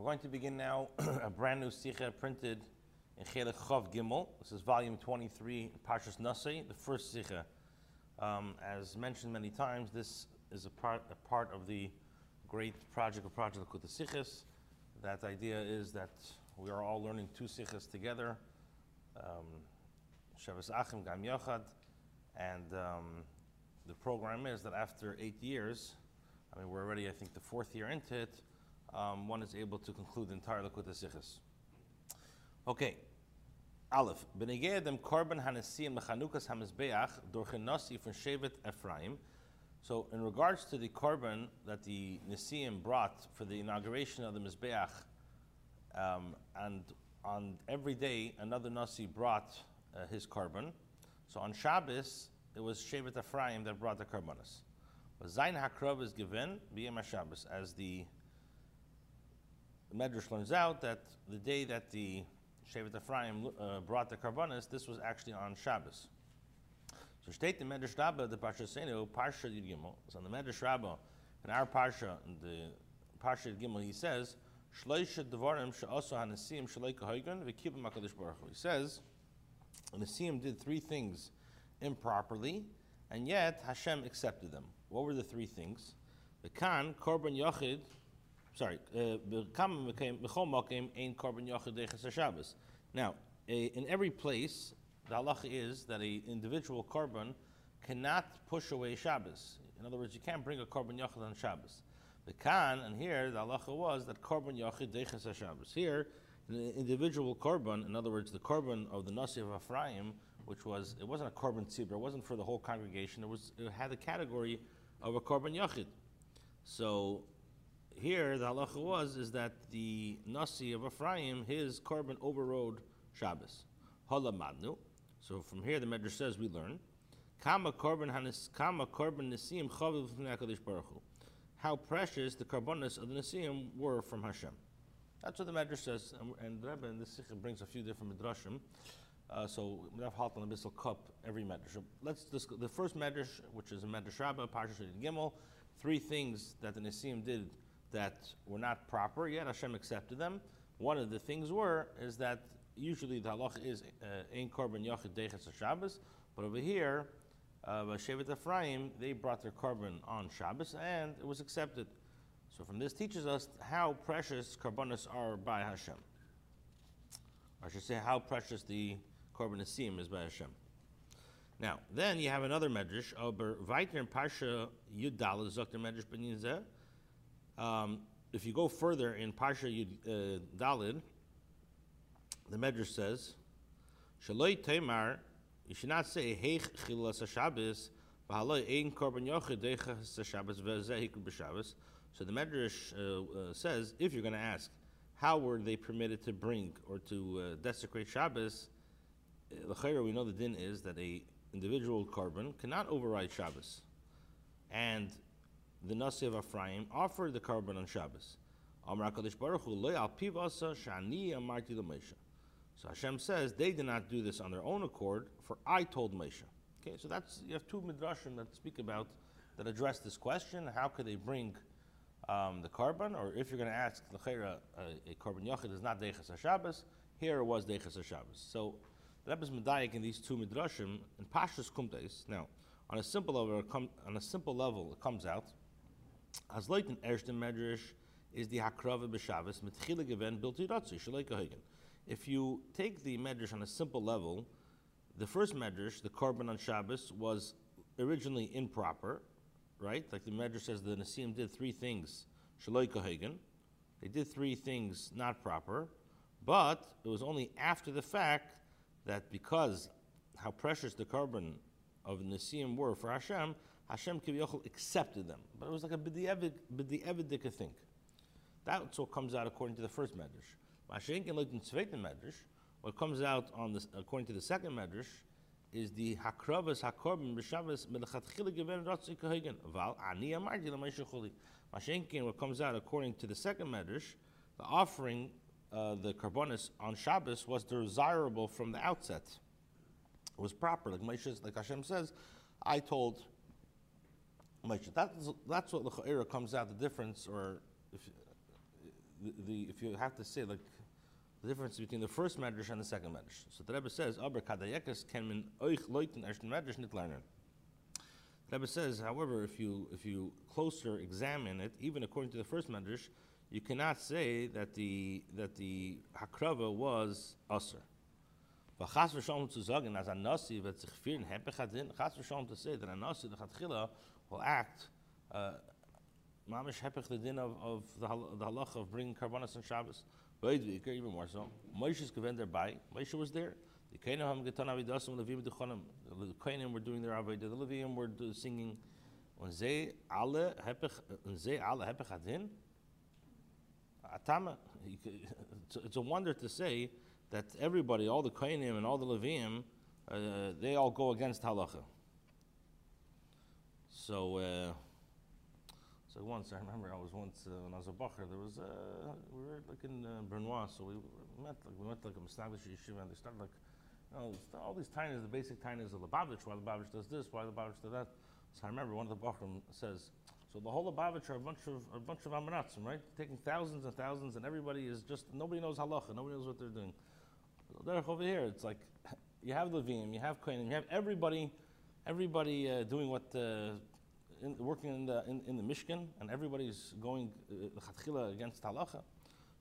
We're going to begin now a brand new Sikha printed in Chelik Chav Gimel. This is volume 23, Parshas Nasi, the first Sikha. Um, as mentioned many times, this is a part, a part of the great project of Project Kut Sikhis. That idea is that we are all learning two Sikhas together, um, Shabbos Achim Gam Yochad, and um, the program is that after eight years, I mean, we're already, I think, the fourth year into it, um, one is able to conclude the entire Likkut Sichos. Okay. Aleph. Benegeh dem korban hanesiim mechanukas hamizbeach dorchen nasi from Shevet Ephraim. So, in regards to the korban that the Nesiim brought for the inauguration of the Mizbeach, um, and on every day another Nasi brought uh, his korban. So on Shabbos, it was Shevet Ephraim that brought the korbanos. Zayin Hakrov is given b'yem Shabbos, as the the Medrash learns out that the day that the Shevet Ephraim uh, brought the karbanis, this was actually on Shabbos. So state the Medrash Rabbah, the Parsha Senu, Parsha Yud Gimel. So on the Medrash Rabbah, in our Parsha, in the Parsha Yud Gimel, he says, Shloisha Devarim She'osu HaNesim Shalei Kahoigan V'kibim HaKadosh Baruch Hu says, the Nesim did three things improperly, and yet Hashem accepted them. What were the three things? The Khan, Korban Yochid, sorry, uh, now, in every place, the halacha is that an individual korban cannot push away Shabbos. In other words, you can't bring a korban yachid on Shabbos. The kan, and here the halacha was that korban yachid deches Shabbos. Here, an individual korban, in other words, the korban of the Nasi of Ephraim, which was, it wasn't a korban tzibra, it wasn't for the whole congregation, it, was, it had the category of a korban yachid. So here the halacha was is that the nasi of Ephraim, his korban overrode Shabbos. Halamadnu. So from here the Medrash says we learn kama chaviv baruch. How precious the korbanos of the nasiim were from Hashem. That's what the Medrash says, and, and Rebbe in this sikha brings a few different midrashim. Uh, so we have halt on the cup every medrash. Let's discuss the first medrash, which is a medrash Rabbah, Parsha Gimel. Three things that the Nisim did that were not proper, yet Hashem accepted them. One of the things were is that usually the halach is uh, ein korban yachid deches Shabbos, but over here, uh, Shevet Ephraim, they brought their korban on Shabbos and it was accepted. So from this teaches us how precious korbanos are by Hashem. I should say how precious the korban is by Hashem. Now, then you have another medrash, over weiter in Parsha Yudal, Zokter Medrash Ben um, if you go further in Parsha Yud, uh, Dalid, the Medrash says, Shaloi Tamar, you should not say Heich Chilas Shabbos, V'haloi Ein Korban Yochid V'zehik B'Shabbos. So the Medrash uh, uh, says, if you're going to ask, how were they permitted to bring or to uh, desecrate Shabbos? The uh, we know the din is that a individual korban cannot override Shabbos, and the Nasi of Ephraim, offered the korban on Shabbos. Amar HaKadosh Baruch Hu, Lo shani amarti. So Hashem says they did not do this on their own accord, for I told Moshe. Okay, so that's you have two midrashim that speak about that address this question. How could they bring um, the korban, or if you're going to ask the a, a korban yachid is not deichas Shabbos, here it was deichas Shabbos. So the Rebbe's medayik in these two midrashim in Pashas Kumtes. Now, on a simple level, on a simple level, it comes out as leuten ersten medrash is the hakrava b'shabbos mitchila geven bilti ratzi shalei kahagen. If you take the medrash on a simple level, the first medrash, the korban on Shabbos, was originally improper, right? Like the medrash says, the Nasim did three things shalei kahagen. They did three things not proper, but it was only after the fact that because how precious the korban of Nasim were for Hashem, Hashem Kivyochel accepted them. But it was like a b'di'evidik thing. That's what comes out according to the first medrash. Mashenkin looked in medrash. What comes out on this, according to the second medrash, is the hakravas hakorbin b'shavas melechatchila given ratzi kahagen val ani amarti l'meisha chuli. Mashenkin, what comes out according to the second medrash, the offering, uh, the karbonis on Shabbos was desirable from the outset. It was proper, like Moshe, like Hashem says, I told That's, that's what the comes out, the difference, or if, the, the if you have to say like the difference between the first medrash and the second medrash. So the Rebbe says, "Aber kadayekes can min euch leuten ersten medrash nit lernen." The Rebbe says, however, if you if you closer examine it, even according to the first medrash, you cannot say that the that the hakrava was usher. V'chas v'shalom zu sagen, as a nasi hepech adin, chas v'shalom to say that a nasi, the chatchila, will act uh, mamish hepech the din of, of the, the halacha of bringing karbonas on Shabbos. Wait, even more so. Moshe is given thereby. Moshe was there. The Kohanim ham getan avidasim levim dechonim. The Kohanim were doing their avodah. The Levim were singing. It's a- wonder to say that everybody, all the Kohanim and all the Levim, uh, they all go against halacha. So, uh, so once I remember I was once uh, when I was a bacher. There was uh, we were like in uh, Bernois, so we met like we to, like a established yeshiva, and they started like, you know, all these tinies, the basic tinies of the Lubavitch. Why the Lubavitch does this? Why the Lubavitch does that? So I remember one of the bachrim says, so the whole Lubavitch are a bunch of a bunch of amaratzim, right? Taking thousands and thousands, and everybody is just nobody knows halacha, nobody knows what they're doing. Over here, it's like you have Levim, you have Kohanim, you have everybody, everybody uh, doing what, uh, in, working in the in, in the Mishkan, and everybody's going uh, against halacha.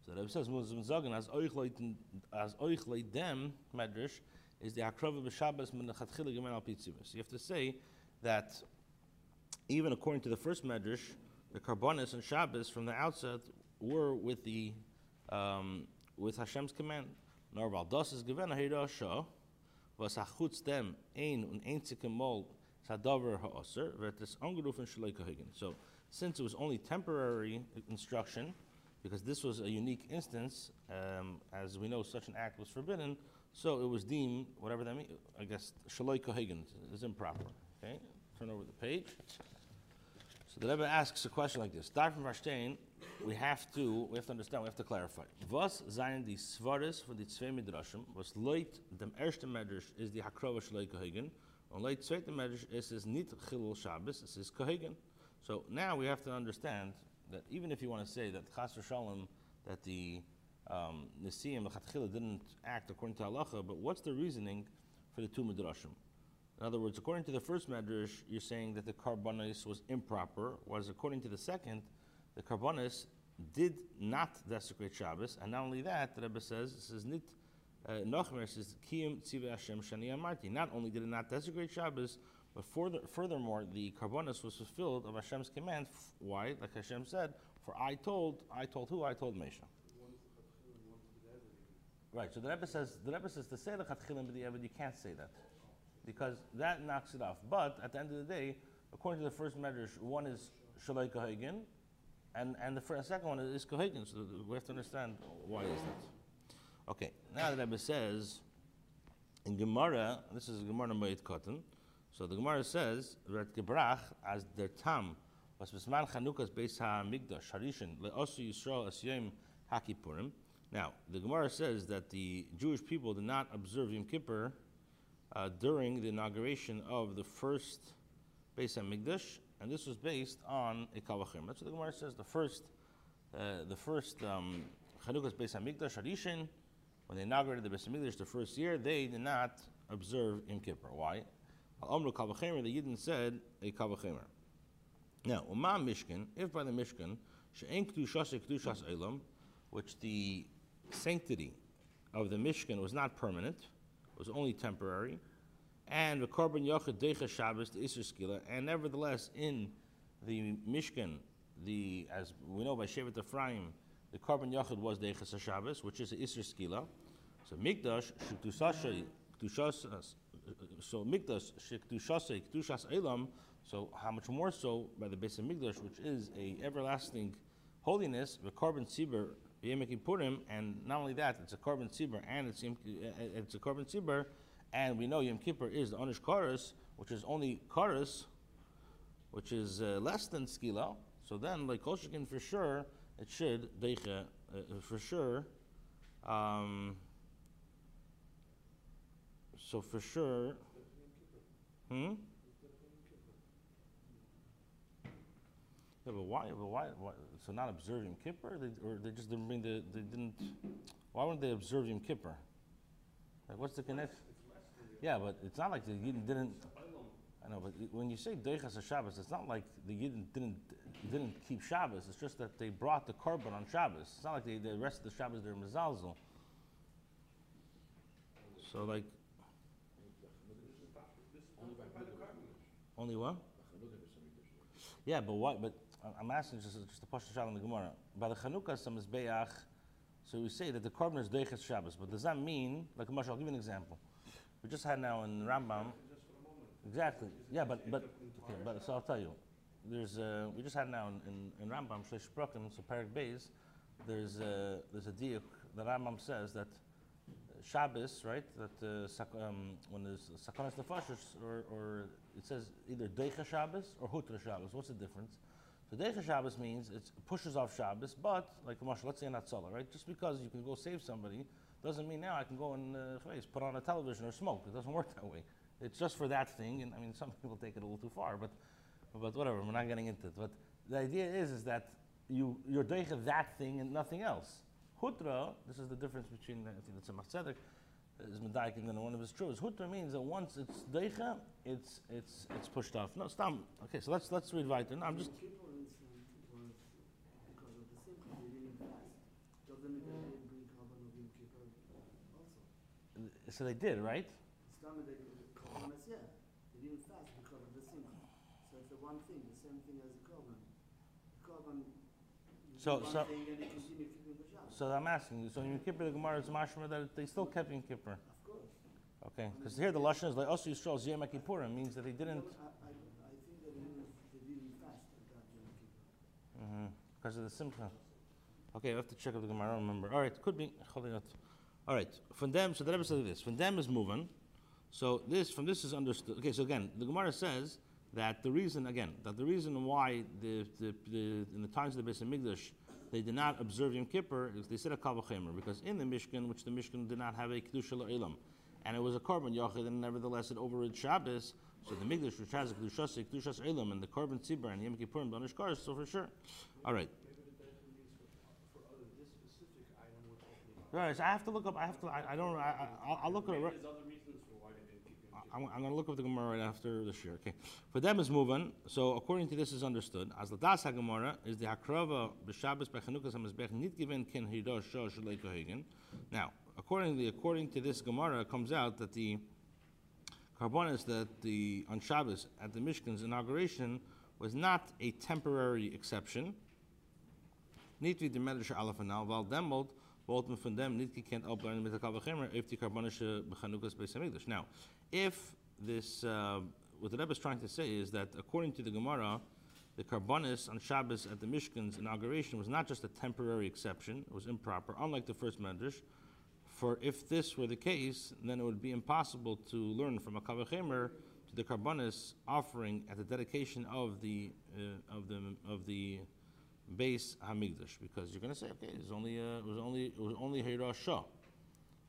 So the Rebbe says, "Muzim zagen as oich as oich leidem medrash is the akrava b'Shabbos min lechatchila gemen al pitzivus." You have to say that even according to the first medrash, the karbonis and Shabbos from the outset were with the um, with Hashem's command. Nor baldos is given a hirasha, was hachutz dem ein un einzige Mal ha'aser, angerufen. So, since it was only temporary instruction, because this was a unique instance, um, as we know, such an act was forbidden, so it was deemed, whatever that means, I guess, shaloi is improper. Okay, turn over the page. So the Rebbe asks a question like this: from Verstehen, we have to we have to understand, we have to clarify. Was seien die Svares von die zwei Midrashim? Was leut dem erste Medrash is die Hakrova Shalei Kohagen, und leut zweite Medrash is nicht Chilul Shabbos, es is Kohagen. So now we have to understand that even if you want to say that Chas Shalom, that the um, Nesiim, the didn't act according to halacha, but what's the reasoning for the two Midrashim? In other words, according to the first medrash, you're saying that the carbonis was improper, whereas according to the second, the carbonis did not desecrate Shabbos, and not only that, the Rebbe says, it says, nit, Nochmer says, Kiyim Tziva Hashem Shani Amarti. Not only did it not desecrate Shabbos, but further, furthermore, the carbonis was fulfilled of Hashem's command. Why? Like Hashem said, for I told, I told who? I told Mesha. Right, so the Rebbe says, the Rebbe says, to say the Chatchilim b'di'evid, you can't say that because that knocks it off. But at the end of the day, according to the first medrash, one is Shalai Kohagen, and, and the first, second one is Kohagen. So we have to understand why is that. Okay, now the Rebbe says in Gemara, this is Gemara Moed Katan. So the Gemara says that Gebrach as der Tam was Bisman Chanukas Beis HaMikdash Harishin Le'osu Yisrael Asyim Hakipurim. Now the Gemara says that the Jewish people did not observe Yom Kippur uh, during the inauguration of the first Beis Hamikdash, and this was based on a Kavachim. That's what the Gemara says. The first, uh, the first um, Chanukah's Beis Hamikdash Harishin, when they inaugurated the Beis the first year, they did not observe Yom Kippur. Why? Al Amru Kavachimer, the Yidden said a Kavachimer. Now, Uma Mishkan, if by the Mishkan, Elam, which the sanctity of the Mishkan was not permanent, was only temporary, and the korban yachid decha Shabbos the Isser and nevertheless in the Mishkan, the as we know by Shevet Ephraim, the korban yachid was decha Shabbos, which is the Isser. So Mikdash shekdushashay so Mikdash shekdushasay kdushas elam. So how much more so by the base of Mikdash, which is a everlasting holiness, the korban tzibur Yom Kippurim, and not only that, it's a korban tzibur, and it's Yom- uh, it's a korban tzibur, and we know Yom Kippur is the Onish Karas, which is only Karas, which is uh, less than Skila. So then, like Koshikin, for sure, it should Deicha, uh, for sure. Um, so for sure, hmm. Yeah, but why, but why, why, so not observe Yom Kippur, they, or they just didn't bring the, they didn't, why wouldn't they observe Yom Kippur? Like, what's the connection? Yeah, but it's not like the Yidden didn't, I know, but when you say Deichas Shabbos, it's not like the Yidden didn't, didn't keep Shabbos, it's just that they brought the korban on Shabbos. It's not like they, the rest of the Shabbos they're Mezalzel. So like, only one? Yeah, but what? But I'm asking just just a question shot on the Gemara. By the Chanukah some is Be'ach, so we say that the korban is Deiches Shabbos, but does that mean, like Moshe, I'll give you an example. We just had now in Rambam. Exactly. Yeah, but but okay, but so I'll tell you. There's uh, we just had now in, in, in Rambam Shleish Brokim, so Parak Beis. There's a there's a diuk that Rambam says that Shabbos, right? That uh, um, when there's Sakonas Nefashis, or, or it says either Deicha Shabbos or Hutra Shabbos. What's the difference? So Deicha Shabbos means it pushes off Shabbos, but like let's say in Hatzalah, right? Just because you can go save somebody doesn't mean now I can go and uh, put on a television or smoke. It doesn't work that way. It's just for that thing, and I mean some people take it a little too far, but but whatever. We're not getting into it. But the idea is is that you you're Deicha that thing and nothing else. Hutra, this is the difference between, I think that's a Tzedek, is Medaik and then one of his truths. Hutra means that once it's Deicha, it's, it's, it's pushed off. No, Stam. Okay, so let's, let's read weiter. No, I'm just, Yom Kippur incident was because of the simcha, they didn't fast. Doesn't mean that they didn't bring korban of Yom Kippur also. Uh, so they did, right? Stam they korban is yeah, they didn't fast because of the simcha. So it's the one thing, the same thing as the korban. The korban, So- so- So I'm asking you, so in Yom Kippur, the Gemara is mashma that they still kept Yom Kippur. Of course. Okay, because here the Lashon is like, oh, also Yisrael Ziyam Kippurim means that they didn't, I, I, I think that they didn't, fast at that Yom Kippur. Mm-hmm, because of the Simcha. Okay, I have to check if the Gemara, I don't remember. All right, could be. All right, from them, so the Rebbe says this. From them is moving. So this, from this is understood. Okay, so again, the Gemara says that the reason, again, that the reason why the, the, the in the times of the Beis Hamikdash they did not observe Yom Kippur they said a Kavachemer because in the Mishkan, which the Mishkan did not have a Kedusha Elam, and it was a Korban Yochid, and nevertheless it overrid Shabbos. So the Migdash, which has a Kedushas, Kedushas Elam, and the Korban Tzibur, and Yom Kippur, and Banish Kars, so for sure. All right. Right, so I have to look up. I have to. I, I don't. I, I, I'll- I'll look at it. I'm, I'm going to look up the Gemara right after this year. Okay. For them is moving. So according to this is understood. As ladas haGemara is the hakrava b'Shabbos b'Chanukas hamizbech nit given ken hidosh shosh shalei kohagen. Now, accordingly, according to this Gemara, it comes out that the carbonis that the on Shabbos at the Mishkan's inauguration was not a temporary exception. Niet wie de medische alafanaal, wel demolt, van dem niet gekend opleiden met de kavachemer, heeft die Samigdash. Now, if this, uh, what the Rebbe is trying to say is that according to the Gemara, the carbonis on Shabbos at the Mishkan's inauguration was not just a temporary exception, it was improper, unlike the first medrash. For if this were the case, then it would be impossible to learn from a kavachemer to the carbonis offering at the dedication of the uh, of the of the base Hamigdash, because you're going to say, okay, it was only it was only it was only Hira Shah.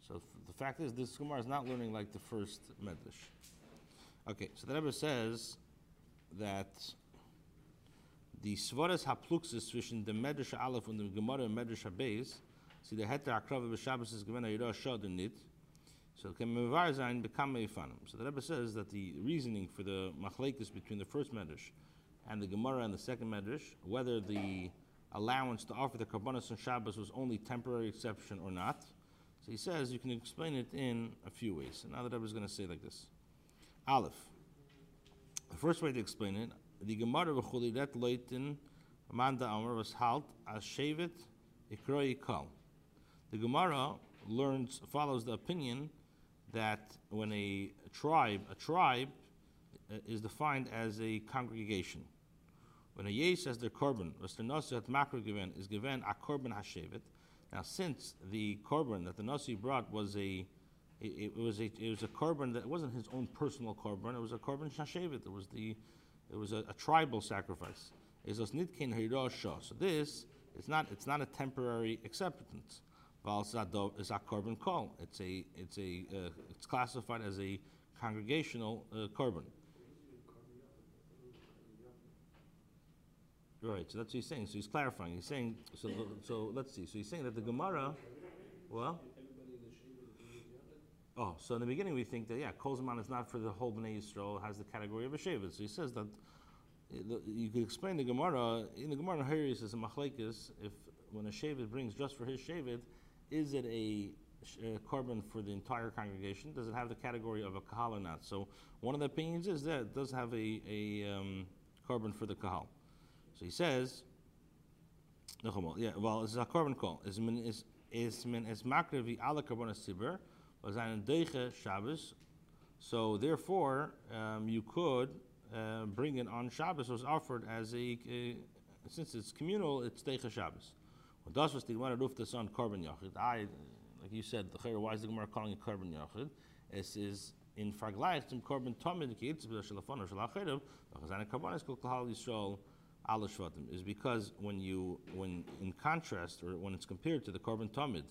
So the fact is, this Gemara is not learning like the first Medrash. Okay, so the Rebbe says that the Svaras Hapluxis zwischen the Medrash Aleph and the Gemara und Medrash Habez, see the Heter Akrava b'Shabbos is given a Hira Shah or nit. So can mevar sein become meifanim. So the Rebbe says that the reasoning for the machlekes between the first medrash and the Gemara and the second medrash, whether the allowance to offer the karbanos on Shabbos was only temporary exception or not. So he says you can explain it in a few ways. And now the Rebbe is going to say like this: Aleph. The first way to explain it, the Gemara v'chuli ret loitin amanda amar was halt as shevet ikroi kal. The Gemara learns follows the opinion that when a tribe, a tribe uh, is defined as a congregation. When a yesh as their korban, was the nasi at makro given is given a korban hashevet. Now, since the korban that the nasi brought was a it, it was a it was a korban that wasn't his own personal korban. It was a korban shashevet. It was the it was a, a tribal sacrifice. It was nitkin. So this it's not it's not a temporary acceptance. Is a korban kol. It's a it's a uh, it's classified as a congregational uh, korban. Right, so that's what he's saying. So he's clarifying. He's saying, so, so let's see. So he's saying that the Gemara, well, oh, so in the beginning we think that, yeah, Kolzman is not for the whole Bnei Yisrael, has the category of a Shevet. So he says that you could explain the Gemara, in the Gemara here says in Machlekes, if, when a Shevet brings just for his Shevet, is it a korban for the entire congregation? Does it have the category of a kahal or not? So one of the opinions is that it does have a, a um, korban for the kahal. So he says, yeah, well, ist a korban call. Es min is is min es makre wie alle korban sibber, was ein deiche Shabbos. So therefore, um, you could uh, bring it on Shabbos. It was offered as a, a since it's communal, it's deiche Shabbos. Und das was die Gemara ruft das on korban yachid. I, like you said, the why is the Gemara calling it korban yachid? Es is in Vergleich zum korban tomid ki it's b'da shalafon or shalachidav, because an korban is called kahal Yisrael is because when you, when in contrast, or when it's compared to the korban tomid,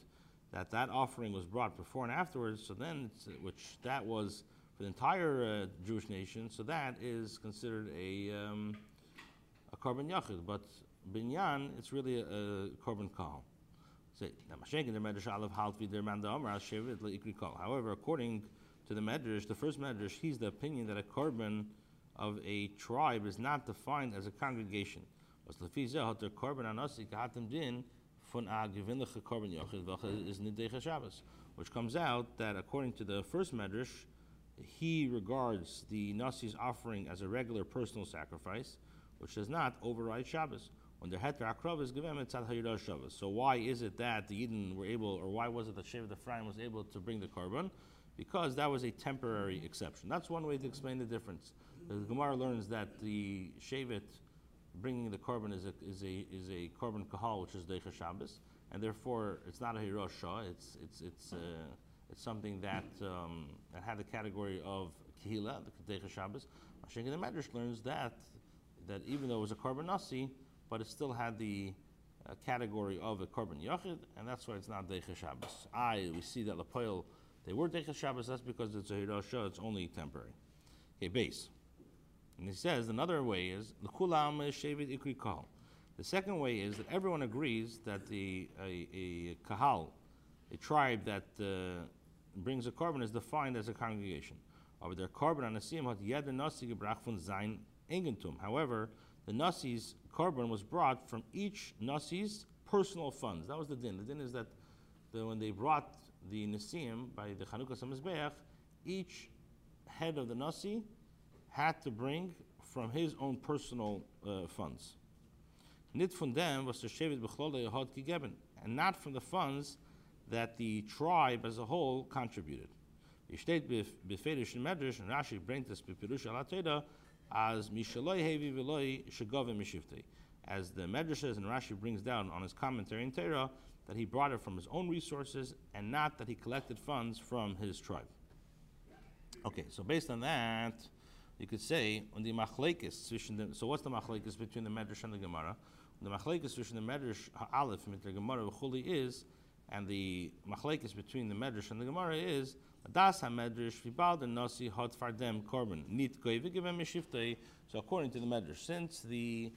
that that offering was brought before and afterwards, so then, which that was for the entire uh, Jewish nation, so that is considered a, um, a korban yachid, but binyan, it's really a, korban kahal. However, according to the Medrash, the first Medrash, he's the opinion that a korban of a tribe is not defined as a congregation. Which comes out that according to the first Medrash, he regards the nasi's offering as a regular personal sacrifice, which does not override Shabbos. When the is given, Shabbos. So why is it that the Eden were able, or why was it that the Ephraim was able to bring the korban? Because that was a temporary exception. That's one way to explain the difference. The Gemara learns that the Shevet bringing the korban is a, is a, is a korban kahal, which is Deicha Shabbos, and therefore it's not a Hiroshah, it's, it's, it's, uh, it's something that, um, that had the category of Kehila, the Deicha Shabbos. Mashiach the Medrash learns that, that even though it was a korban nasi, but it still had the uh, category of a korban yachid, and that's why it's not Deicha Shabbos. I, we see that Lapoil, they were Deicha Shabbos, that's because it's a Hiroshah, it's only temporary. Okay, base. And he says another way is l'kulam shevet ikri kahal. The second way is that everyone agrees that the a, a kahal, a tribe that uh, brings a korban, is defined as a congregation. Aber der korban an Nasiyim hat sein Eigentum. However, the Nasi's korban was brought from each Nasi's personal funds. That was the din. The din is that the, when they brought the Nasiyim by the Chanukah Samizbeach, each head of the Nasi had to bring from his own personal uh, funds. Nit von dem was der Shevet Bechlole hat gegeben, and not from the funds that the tribe as a whole contributed. Wie steht in Medrash, and Rashi bringt das bepirush al as mishaloi hevi veloi shagove mishiftei. As the Medrash says, and Rashi brings down on his commentary in Torah, that he brought it from his own resources, and not that he collected funds from his tribe. Okay, so based on that, you could say on the machlekes zwischen the so what's the machlekes between the medrash and the gemara? The machlekes zwischen the medrash ha'alef mit the gemara v'chuli is, and the machlekes between the medrash and the gemara is das ha-medrash v'bal the nasi hot fardem korban nit. So according to the medrash, since the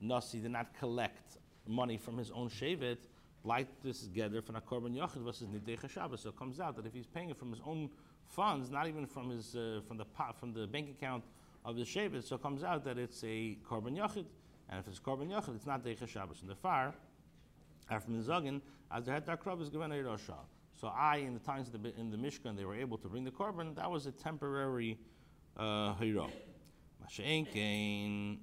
nasi did not collect money from his own shevet, like this together from a korban yachid versus nidei Shabbos. So it comes out that if he's paying it from his own funds, not even from his uh, from the pot, from the bank account of the shevet, so it comes out that it's a korban yachid, and if it's korban yachid, it's not deicha Shabbos. And the far, after the zogin, as the heter krav is given a. So I, in the times the, in the Mishkan, they were able to bring the korban. That was a temporary uh, hiro. Masha'enkein,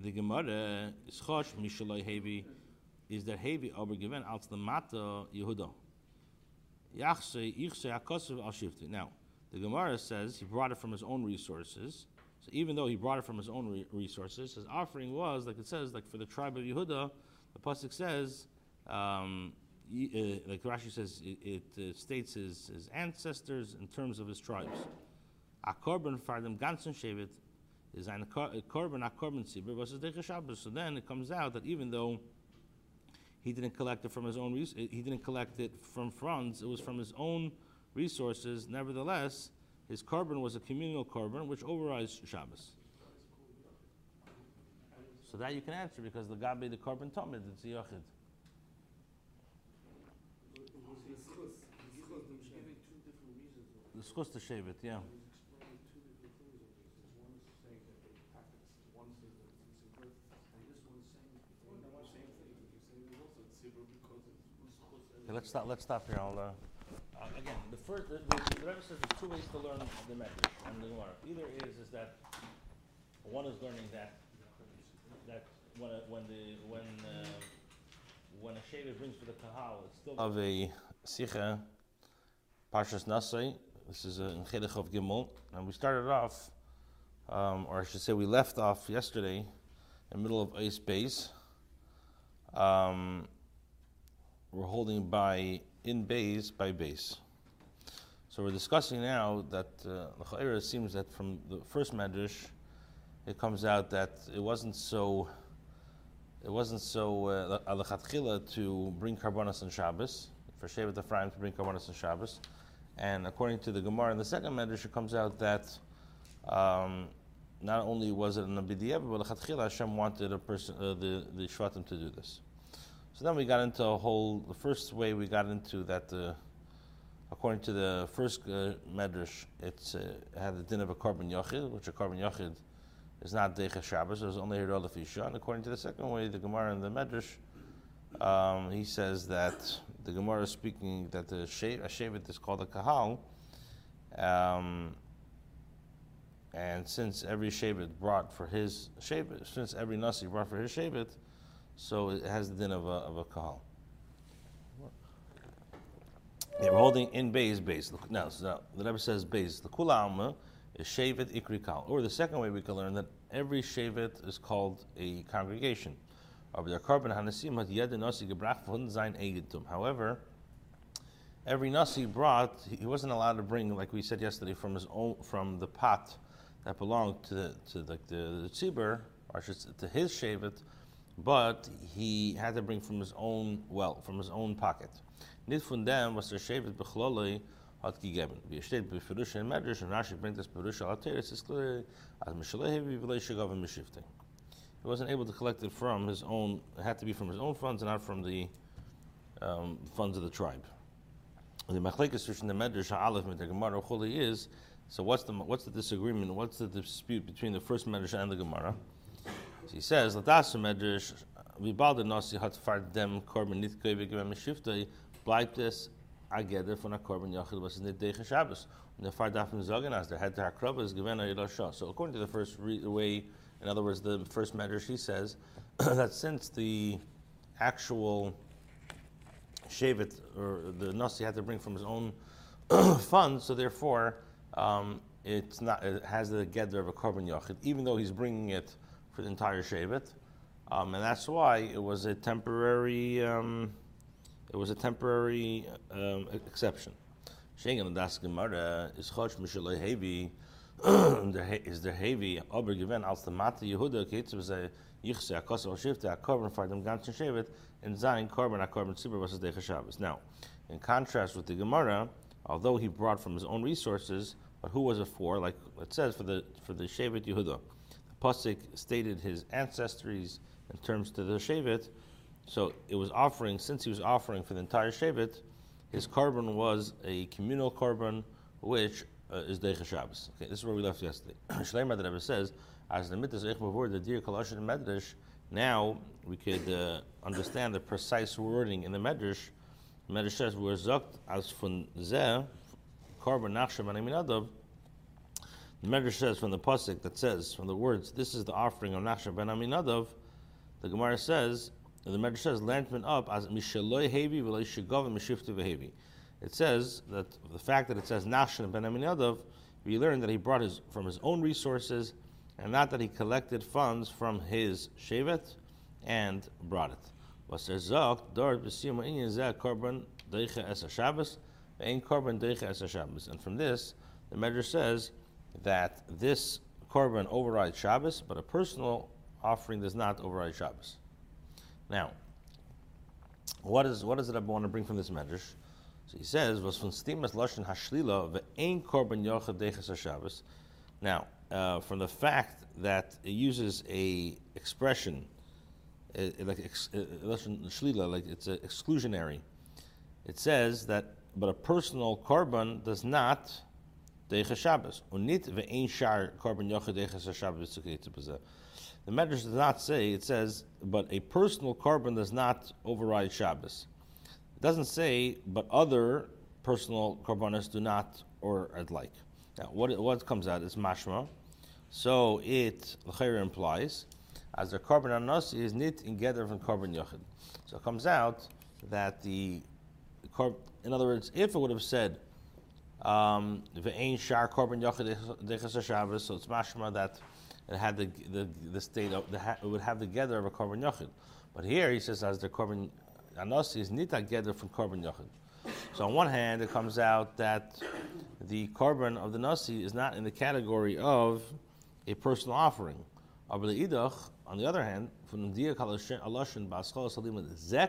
the Gemara is chosh mishaloi hevi, is der hevi aber given als the mata Yehuda. Yachse, Yichse, Akosiv, Al Shifti. Now, the Gemara says he brought it from his own resources. So even though he brought it from his own re- resources, his offering was, like it says, like for the tribe of Yehuda, the Pasuk says, um, y- uh, like Rashi says, it, it uh, states his, his ancestors in terms of his tribes. A korban for them ganzen shevet is a korban, a korban versus. So then it comes out that even though he didn't collect it from his own. Res- he didn't collect it from funds. It was from his own resources. Nevertheless, his korban was a communal korban, which overrides Shabbos. So that you can answer because the gabi the korban tamid it's a yachid. The schus, the schus dem He's Shem. giving two different reasons. over The schus to shave it, yeah. He's explaining two different things over this. One is saying that they practice, one says that it's tzibur, and this one's saying the same thing. He's saying it's also tzibur because it's muschus and. Okay, let's stop. Let's stop here. I'll, uh, uh, again, the first, the, the, the Rebbe says there's two ways to learn the Medrash and the Gemara. Either is is that one is learning that that when a, when the when uh, when a shaver brings for the kahal, it's still of a sicha parshas nasai. This is a in Chedek of Gimel, and we started off, um, or I should say, we left off yesterday in the middle of Ice Base. Um, we're holding by in base by base. So we're discussing now that uh, it seems that from the first medrash, it comes out that it wasn't so. It wasn't so uh, alechatchila to bring karbonas on Shabbos for Shevet Ephraim to bring karbonas on Shabbos, and according to the Gemara in the second medrash, it comes out that um, not only was it an abidiyah, but alechatchila Hashem wanted a person, uh, the the shvatim to do this. So then we got into a whole. The first way we got into that, uh, according to the first uh, medrash, it's uh, it had the din of a korban yachid, which a korban yachid is not deicha Shabbos. It was only hirol fisha. And according to the second way, the Gemara and the medrash, um, he says that the Gemara is speaking that the a shavet is called a kahal. Um, and since every shavet brought for his shavet, since every nasi brought for his shavet, so it has the din of a, of a kahal. We're holding in base base. Now, so the Rebbe says base. The kula alma is shevet ikri kal. Or the second way we can learn that every shevet is called a congregation. However, every nasi brought, he wasn't allowed to bring, like we said yesterday, from his own, from the pot that belonged to the, to the, the, the tzibur, or to his shevet, but he had to bring from his own well, from his own pocket. Nicht von was der Shevet bechloloi hat gegeben. Wie steht bei in Medrash, und Rashi bringt das Ferusha al Teres, ist klar, als Mishalehevi v'lei shagav and. He wasn't able to collect it from his own, it had to be from his own funds and not from the um, funds of the tribe. The machlekes between the Medrash Aleph and the Gemara Chuli is, so what's the, what's the disagreement, what's the dispute between the first Medrash and the Gemara? He says, bleibt es a geder von a korban yachid was in the day Shabbos. Und der far darf sagen, as der hat der krab is given a yidasha. So according to the first re- way, in other words, the first medrash, he says that since the actual shevet or the nasi had to bring from his own funds, so therefore um, it's not it has the geder of a korban yachid, even though he's bringing it for the entire shevet, um, and that's why it was a temporary um, it was a temporary um, exception. Shengen das Gemara is mishalei hevi is hevi als Yehuda was a yichse a kosel shifte a korban shevet korban a korban was the Shabbos. Now, in contrast with the Gemara, although he brought from his own resources, but who was it for? Like it says for the for the shevet Yehuda, the pasuk stated his ancestries in terms to the shevet. So it was offering, since he was offering for the entire Shevet, his korban was a communal korban, which uh, is Deicha Shabbos. Okay, this is where we left yesterday. Shleimer the Rebbe says, as the mitzvah Eich Mavur, the dear Kalash and Medrash, now we could uh, understand the precise wording in the Medrash. Medrash says, we're zokt as von zeh, korban Nachshon and Aminadav, the Medrash says from the pasuk that says from the words, "This is the offering of Nachshon ben Aminadav." The Gemara says, the Medrash says, "Lantman up as mishaloi hevi v'lo shigov mishiftu v'hevi." It says that the fact that it says Nachshon ben Aminadav, we learn that he brought his from his own resources, and not that he collected funds from his shevet and brought it. Was there zok dort b'siyum inyan korban deicha es Shabbos, ve'ein korban deicha es. And from this, the Medrash says that this korban overrides Shabbos, but a personal offering does not override Shabbos. Now, what is what is it I want to bring from this medrash? So he says, "Was von stimas lashon hashlila ve'ein korban yochad deichas Shabbos." Now, uh, from the fact that it uses a expression, uh, like ex, uh, like it's exclusionary, it says that, but a personal korban does not Shabbos. Shar korban yochid Shabbos The Medrash does not say, it says, but a personal korban does not override Shabbos. It doesn't say, but other personal korbanos do not or at like. Now, what, what comes out is mashma. So it implies as the korban anasi is knit in gather from korban yochid. So it comes out that the in other words, if it would have said um, so it's mashma that it had the the, the state of the, it would have the gather of a korban yochid. But here he says as the korban anasi is nit gather from korban yochid. So on one hand, it comes out that the korban of the nasi is not in the category of a personal offering. On the other hand, from the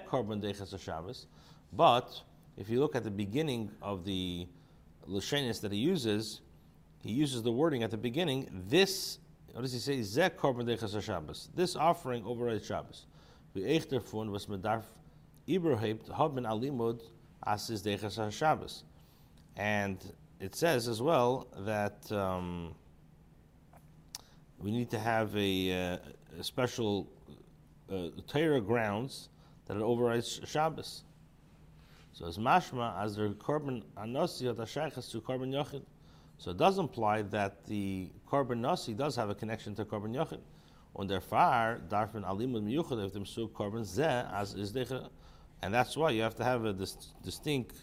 korban Shabbos. But if you look at the beginning of the lashenis that he uses, he uses the wording at the beginning. This, what does he say? Zek korban deches Shabbos. This offering overrides Shabbos. We echter fun was medarf ibrahim haben alimud asis deches Shabbos. And it says as well that um, we need to have a, uh, a special uh, Torah grounds that it overrides Shabbos. So as mashma as the korban anosi has to korban yochid. So it does imply that the korban nasi does have a connection to korban yochid. On their far darfin alimud miyuchad if them su korban zeh as is and that's why you have to have a dis- distinct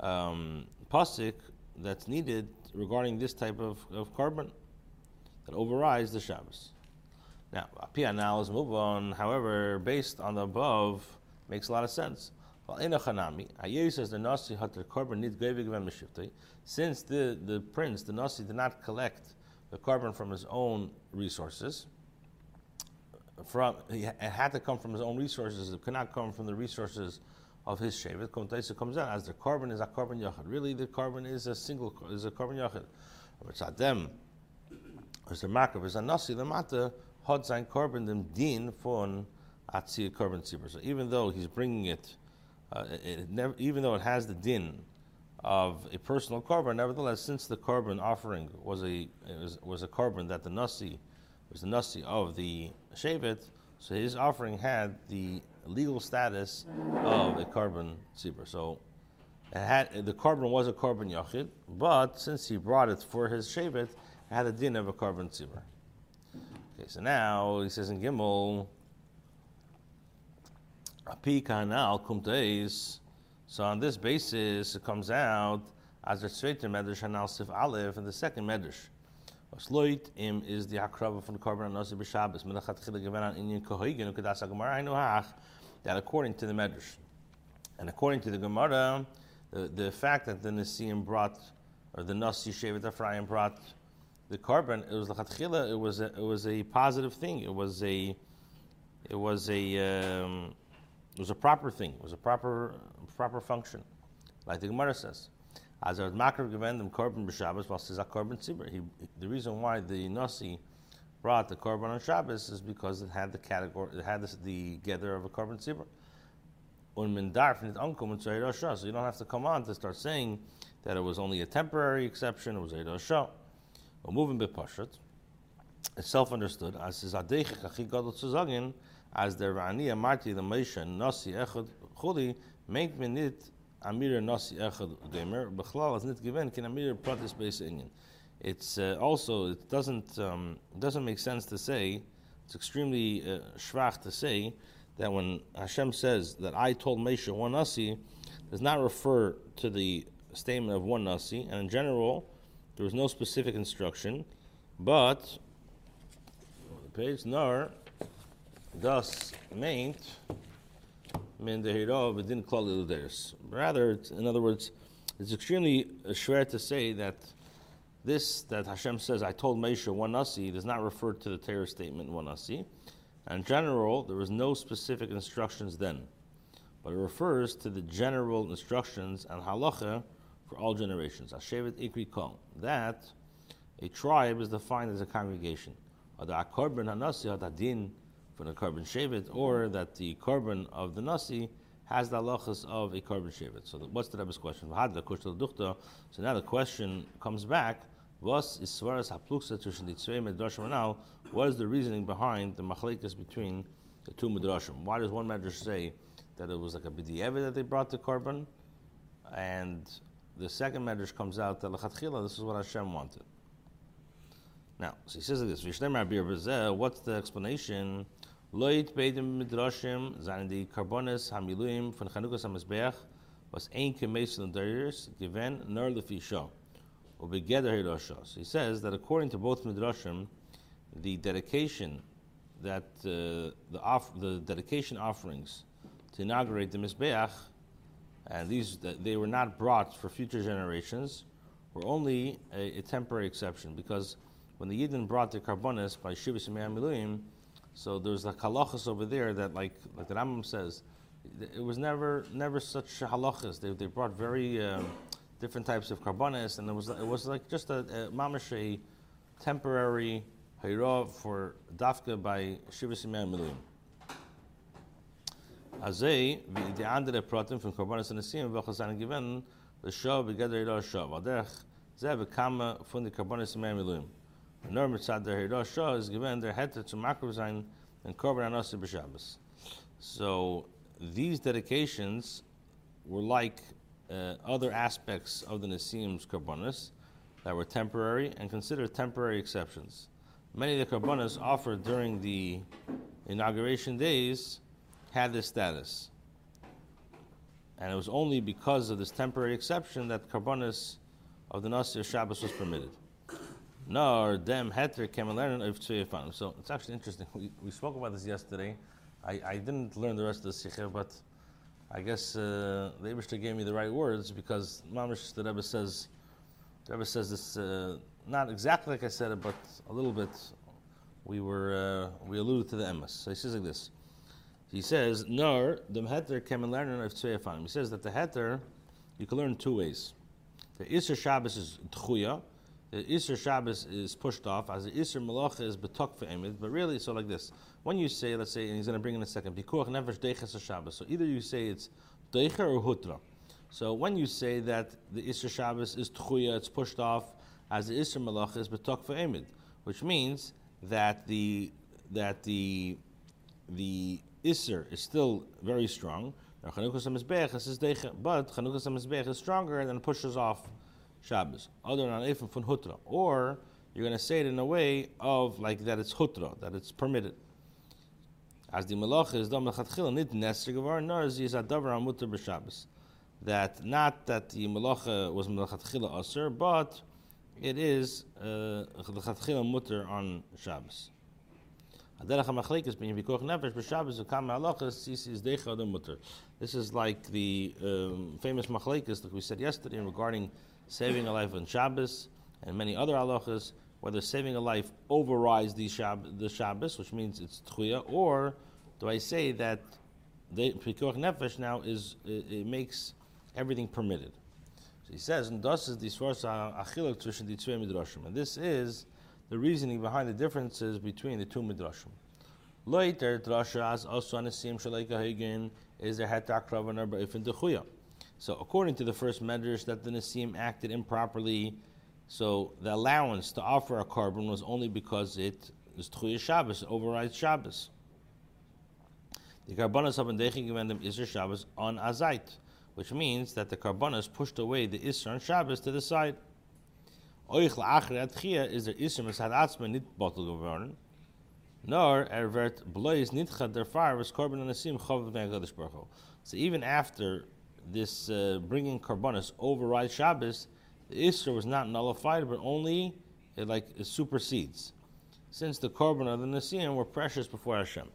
um, pasuk that's needed regarding this type of, of korban that overrides the Shabbos. Now, Pia now is move on. However, based on the above, makes a lot of sense. Says the Nasi hatter korban need Since the, the prince, the Nasi, did not collect the korban from his own resources, from it had to come from his own resources. It could not come from the resources of his shevet. Komtaisa comes out as the korban is a korban yachid. Really, the korban is a single is a korban yachid. It's them. As the mark is a nasi the mata hod sein korban dem din von atzi korban tzibur. So even though he's bringing it, uh, it never, even though it has the din of a personal korban, nevertheless, since the korban offering was a was, was a korban that the nasi was the nasi of the shevet, so his offering had the legal status of a korban tzibur. So had, the korban was a korban yachid, but since he brought it for his shevet, it had a din of a korban tzibur. Okay, so now he says in Gimel. So on this basis, it comes out as a straight medrash anal sif aleph in the second medrash. Osloit im is the hakrava from the korban nasi b'Shabbos. Menachat chile given an inyan kohoigen ukedas hagemara hainu hach that according to the Medrash, and according to the Gemara, the, the fact that the Nisim brought, or the Nasi Shevet Ephraim brought the korban, it was lachatchila, it was a, it was a positive thing. It was a, it was a, um, it was a proper thing. It was a proper, proper function, like the Gemara says. As a makar given them korban b'Shabbos, a korban tzibur. The reason why the Nasi brought the korban on Shabbos is because it had the category, it had the gather of a korban tzibur. So you don't have to come on to start saying that it was only a temporary exception, it was Roshah. We're moving bit. It's self understood as is Adechik Achi Gadol Tzuzagin, as the Rani Amarti the Moshe Nasi Echad Chuli, me nit Amir Nasi Echad Gamer, Bechlal is nit given, can Amir Pratis Beis Inyan it's uh, also it doesn't um, doesn't make sense to say it's extremely uh, schwach to say that when Hashem says that I told Moshe one nasi does not refer to the statement of one nasi, and in general there was no specific instruction, but the page nor thus meant min dehiro didn't call it Rather, in other words, it's extremely uh, schwer to say that this that Hashem says, I told Moshe one nasi, does not refer to the Torah statement one nasi. In general, there was no specific instructions then, but it refers to the general instructions and halacha for all generations. Hashevet ikri kol. That a tribe is defined as a congregation. Or the korban hanasi had adin for the korban shevet, or mm-hmm. that the korban of the nasi has the halachas of a korban shevet. So the, what's the Rebbe's question? So now the question comes back. What is svaras hapluksa tushn ditzvei medrashim now? What is the reasoning behind the machlekes between the two midrashim? Why does one medrash say that it was like a b'di'evet that they brought the korban, and the second medrash comes out that lechatchila this is what Hashem wanted. Now, so he says like this: What's the explanation? Loit beidim midrashim zayin the karbonis hamiluim von Chanukas hamizbeach was ein kemesil derirs given nor lefi shah or begeder hirosha. So he says that according to both midrashim, the dedication that uh, the off, the dedication offerings to inaugurate the mizbeach and these they were not brought for future generations, were only a, a temporary exception because when the Yidden brought the karbonis by Shivas Miluim, so there's like halachas over there that like like the Rambam says, it was never never such halachas. They, they brought very um, different types of karbonis, and it was it was like just a, a mamash a temporary hayra for dafka by Shivas Miluim. Azay, the andere Pratim from Korbanos and Nesim, seien given, the Shah begeder Hira Shah. Vaderech, zeh bekama von the Korbanos and Miluim. Nor mitzad der is given their head to makro sein and Korban Anosi. So these dedications were like uh, other aspects of the Nesim's Korbanos that were temporary and considered temporary exceptions. Many of the Korbanos offered during the inauguration days had this status. And it was only because of this temporary exception that karbonis of the Nasir Shabbos was permitted. Nor dem heter learn of tzuyefan. So it's actually interesting. We, we spoke about this yesterday. I, I didn't learn the rest of the sikha, but I guess uh, the Abishter gave me the right words because Mamish the Rebbe says, the Rebbe says this uh, not exactly like I said it, but a little bit. We were uh, we alluded to the emes. So he says like this. He says, Nor, the heter learn of Tzveyafanim. He says that the heter, you can learn two ways. The Isser Shabbos is Tchuya, the Isser Shabbos is pushed off, as the Isser Malacha is Betok Ve'emid, but really, so like this. When you say, let's say, and he's going to bring in a second, Pikuach Nefesh Deiches Shabbos, so either you say it's Deicher or Hutra. So when you say that the Isser Shabbos is Tchuya, it's pushed off, as the Isser Malacha is Betok Ve'emid, which means that the, that the, the Isser is still very strong. Now, Chanukah is Deicher, but Chanukah Samizbech is stronger and then pushes off Shabbos. Other than Ifim from Hutra. Or you're going to say it in a way of like that it's Hutra, that it's permitted. As the Malach is Dom Lechatchil, Nid Nesr Gavar, nor is Yizadavar Amutter B'Shabbos. That not that the Malacha was Melchatchila Aser, but it is Lechatchila uh, Mutter on Shabbos. This is like the um, famous machlekes that we said yesterday regarding saving a life on Shabbos and many other halachas, whether saving a life overrides the, Shab- the Shabbos, which means it's tchuya, or do I say that the pikuach nefesh now is it, it, makes everything permitted? So he says, and this is the And this is the reasoning behind the differences between the two midrashim. Later, drasha as also anasim shalaika hagen is there hetak ravanar ba'ifin dechuya. So according to the first medrash that the nasim acted improperly, so the allowance to offer a carbon was only because it is tchuya Shabbos, overrides Shabbos. The have been given them Isser Shabbos on azait, which means that the karbonas pushed away the Isser on Shabbos to the side. Oich la'achri atchia is der Isser Mesad Atzma nit bottle geworden, nor er werd blois nitcha der far was korban anasim chav v'negadish baruch So even after this uh, bringing karbonis overrides Shabbos, the Isra was not nullified, but only it like it supersedes, since the korban of the Nisim were precious before Hashem.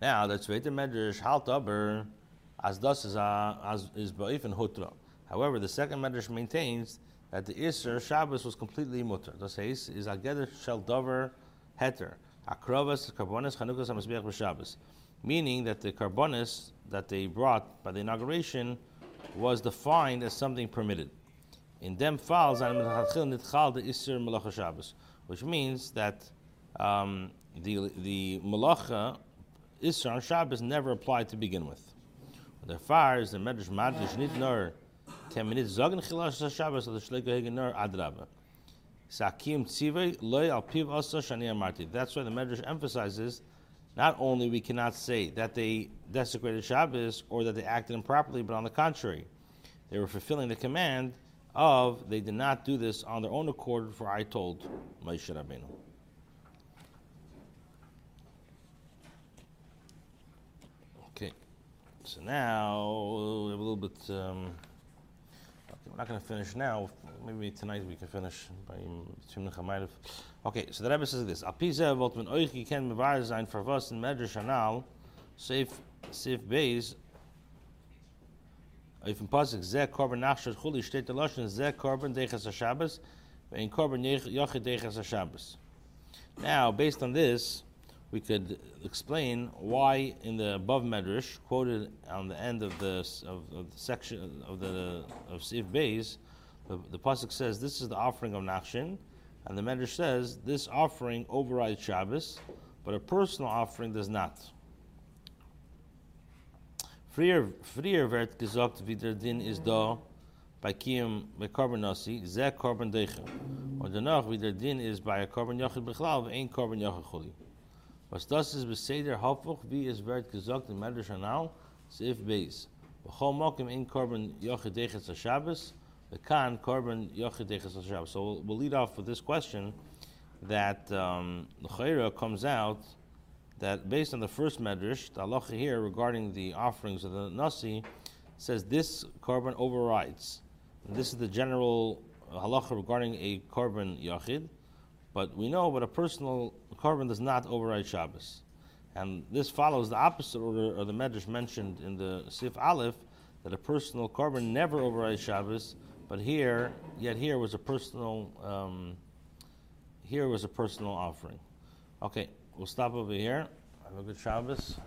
Now that's. The medrash halt aber as das is as is ba'if and hutra. However, the second medrash maintains that the Isra Shabbos was completely mutter. Das heißt, is ageder shel dover heter. Akrovas karbonis chanukas hamizbeach b'Shabbos, meaning that the karbonis that they brought by the inauguration was defined as something permitted. In dem Fall, seine Melachachil nitchal de Isser Malacha Shabbos, which means that um, the the Malacha Isser on Shabbos never applied to begin with. The far is the Medrash Madrish nit nor kemenit zogen chilash Shabbos or the shlega hegen nor adraba. Sakim tzivei loy al piv asa shani amarti. That's why the Medrash emphasizes not only we cannot say that they desecrated Shabbos or that they acted improperly, but on the contrary, they were fulfilling the command of they did not do this on their own accord, for I told Moshe Rabbeinu. Okay, so now we have a little bit. Um, okay, we're not going to finish now. Maybe tonight we can finish by Tzimnach HaMaylev. Okay, so the Rebbe says this: Al pizeh volt men euch for in Medrash Anal, Seif Seif. If in pasuk korban chuli korban yochid. Now, based on this, we could explain why in the above medrash quoted on the end of the of, of the section of the of Sif Beis, the, the pasuk says this is the offering of Nachshon, and the medrash says this offering overrides Shabbos, but a personal offering does not. Frier wird gesagt, wie der Din ist da bei Kiyum bei Korban Nasi, ze Korban Deichem. Und danach, wie der Din ist bei Korban Yochid Bechlal, ein Korban Yochid Chuli. Was das ist beseder Hafuch, wie es wird gesagt in Medrash Anal, Sif Beis. B'chol Mokim ein Korban Yochid Deichet HaShabbos, Korban Yochid So we'll, we'll lead off with this question that um, the comes out that based on the first medrash, the halacha here regarding the offerings of the nasi says this korban overrides. And this is the general halacha regarding a korban yachid, but we know that a personal korban does not override Shabbos. And this follows the opposite order of the medrash mentioned in the Sif Aleph, that a personal korban never overrides Shabbos, but here, yet here was a personal, um, here was a personal offering. Okay, we'll stop over here. Have a good Shabbos.